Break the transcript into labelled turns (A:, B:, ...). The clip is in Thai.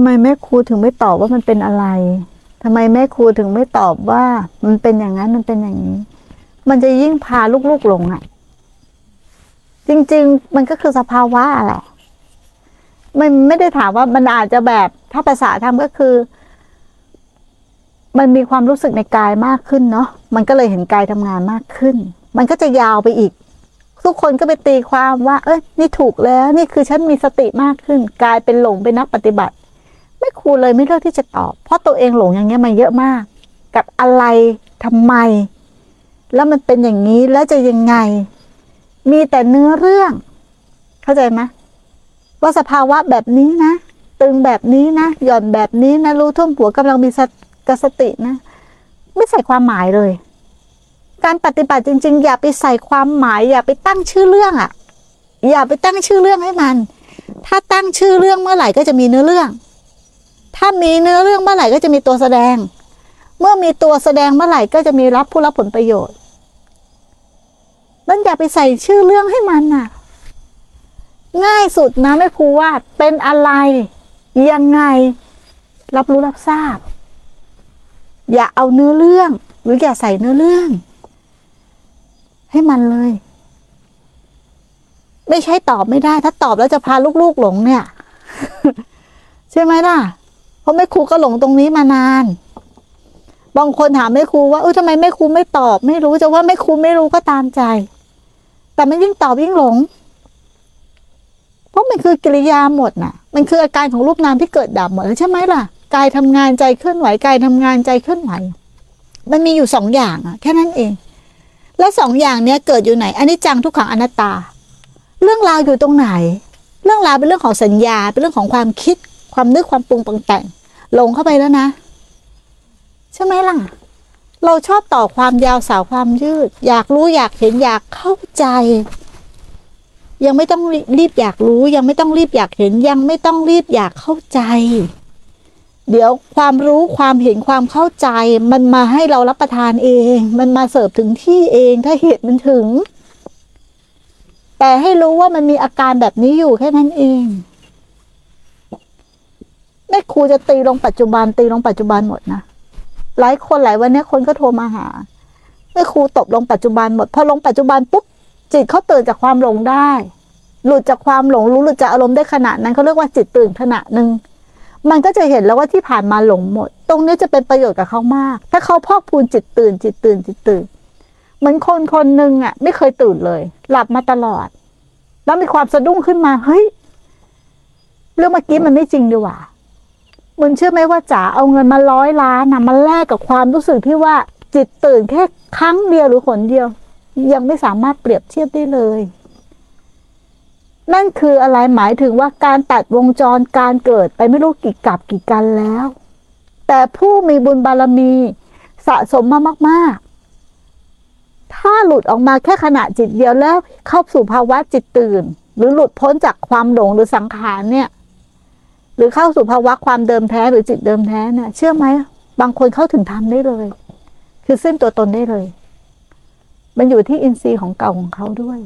A: ำไมแม่ครูถึงไม่ตอบว่ามันเป็นอะไรทำไมแม่ครูถึงไม่ตอบว่า มันเป็นอย่างนั้นมันเป็นอย่างนี้ มันจะยิ่งพาลูกๆหลงอะ่ะ จริง ๆ มันก็คือสภาวะแหละมันไม่ได้ถามว่ามันอาจจะแบบถ้าภาษาทำก็คือ มันมีความรู้สึกในกายมากขึ้นเนาะมันก็เลยเห็นกายทำงานมากขึ้น มันก็จะยาวไปอีก ทุกคนก็ไปตีความว่า เอ้ยนี่ถูกแล้ว นี่คือฉันมีสติมากขึ้น กลายเป็นหลงเป็นนักปฏิบัติ ไม่ครูเลยไม่เลือกที่จะตอบ เพราะตัวเองหลงอย่างเงี้ยมาเยอะมาก กับอะไรทำไม แล้วมันเป็นอย่างนี้แล้วจะยังไง มีแต่เนื้อเรื่อง เข้าใจไหมว่าสภาวะแบบนี้นะ ตึงแบบนี้นะ หย่อนแบบนี้นะ รู้ท่วมหัวกำลังมีสติกสตินะ ไม่ใส่ความหมายเลย การปฏิบัติจริง ๆ อย่าไปใส่ความหมาย อย่าไปตั้งชื่อเรื่องอะ่ะ อย่าไปตั้งชื่อเรื่องให้มัน ถ้าตั้งชื่อเรื่องเมื่อไหร่ก็จะมีเนื้อเรื่อง ถ้ามีเนื้อเรื่องเมื่อไหร่ก็จะมีตัวแสดง เมื่อมีตัวแสดงเมื่อไหร่ก็จะมีรับผู้รับผลประโยชน์นั่นอย่าไปใส่ชื่อเรื่องให้มันน่ะ ง่ายสุดนะแม่ครูว่าเป็นอะไรยังไงรับรู้รับทราบ อย่าเอาเนื้อเรื่อง หรืออย่าใส่เนื้อเรื่อง ให้มันเลย ไม่ใช่ตอบไม่ได้ ถ้าตอบแล้วจะพาลูกๆหลงเนี่ย ใช่ไหมล่ะ เพราะแม่ครูก็หลงตรงนี้มานาน บางคนถามแม่ครูว่าเออทำไมแม่ครูไม่ตอบ ไม่รู้จะว่าแม่ครูไม่รู้ก็ตามใจ แต่มันยิ่งตอบยิ่งหลง เพราะมันคือกิริยาหมดน่ะ มันคืออาการของรูปนามที่เกิดดับหมดใช่ไหมล่ะกายทำงานใจเคลื่อนไหวกายทำงานใจเคลื่อนไหว มันมีอยู่สองอย่างอะแค่นั้นเอง แล้วสองอย่างเนี้ยเกิดอยู่ไหนอันนี้จังทุกขังอนัตตา เรื่องราวอยู่ตรงไหน เรื่องราวเป็นเรื่องของสัญญาเป็นเรื่องของความคิด ความนึกความปรุงปรุงแต่งหลงเข้าไปแล้วนะ ใช่ไหมล่ะ เราชอบต่อความยาวสาวความยืด อยากรู้อยากเห็นอยากเข้าใจ ยังไม่ต้องรีบอยากรู้ ยังไม่ต้องรีบอยากเห็น ยังไม่ต้องรีบอยากเข้าใจ เดี๋ยวความรู้ความเห็นความเข้าใจ มันมาให้เรารับประทานเอง มันมาเสิร์ฟถึงที่เองถ้าเหตุมันถึง แต่ให้รู้ว่ามันมีอาการแบบนี้อยู่แค่นั้นเอง แม่ครูจะตีลงปัจจุบัน ตีลงปัจจุบันหมดนะหลายคนหลายวันนี้คนก็โทรมาหาแม่ครูตบลงปัจจุบันหมดพอลงปัจจุบันปุ๊บจิตเขาตื่นจากความหลงได้ หลุดจากความหลงรู้หลุดจากอารมณ์ได้ขณะนั้นเขาเรียกว่าจิตตื่นขณะหนึ่งมันก็จะเห็นแล้วว่าที่ผ่านมาหลงหมด ตรงนี้จะเป็นประโยชน์กับเขามาก ถ้าเขาพอกพูนจิตตื่น จิตตื่นจิตตื่น เหมือนคนคนหนึ่งอะ ไม่เคยตื่นเลย หลับมาตลอด แล้วมีความสะดุ้งขึ้นมาเฮ้ย เรื่องเมื่อกี้มันไม่จริงดีว่า มึงเชื่อไหมว่าจ๋าเอาเงินมาร้อยล้านนะมาแลกกับความรู้สึกที่ว่าจิตตื่นแค่ครั้งเดียวหรือหนเดียว ยังไม่สามารถเปรียบเทียบได้เลย นั่นคืออะไรหมายถึงว่าการตัดวงจรการเกิดไปไม่รู้กี่กับกี่กันแล้ว แต่ผู้มีบุญบารมีสะสมมามาก ๆ ถ้าหลุดออกมาแค่ขณะจิตเดียวแล้วเข้าสู่ภาวะจิตตื่น หรือหลุดพ้นจากความหลงหรือสังขารเนี่ย รือเข้าสู่ภาวะความเดิมแท้หรือจิตเดิมแท้เนี่ยเชื่อไหมบางคนเข้าถึงธรรมได้เลย คือสิ้นตัวตนได้เลย มันอยู่ที่อินทรีย์ของเก่าของเขาด้วย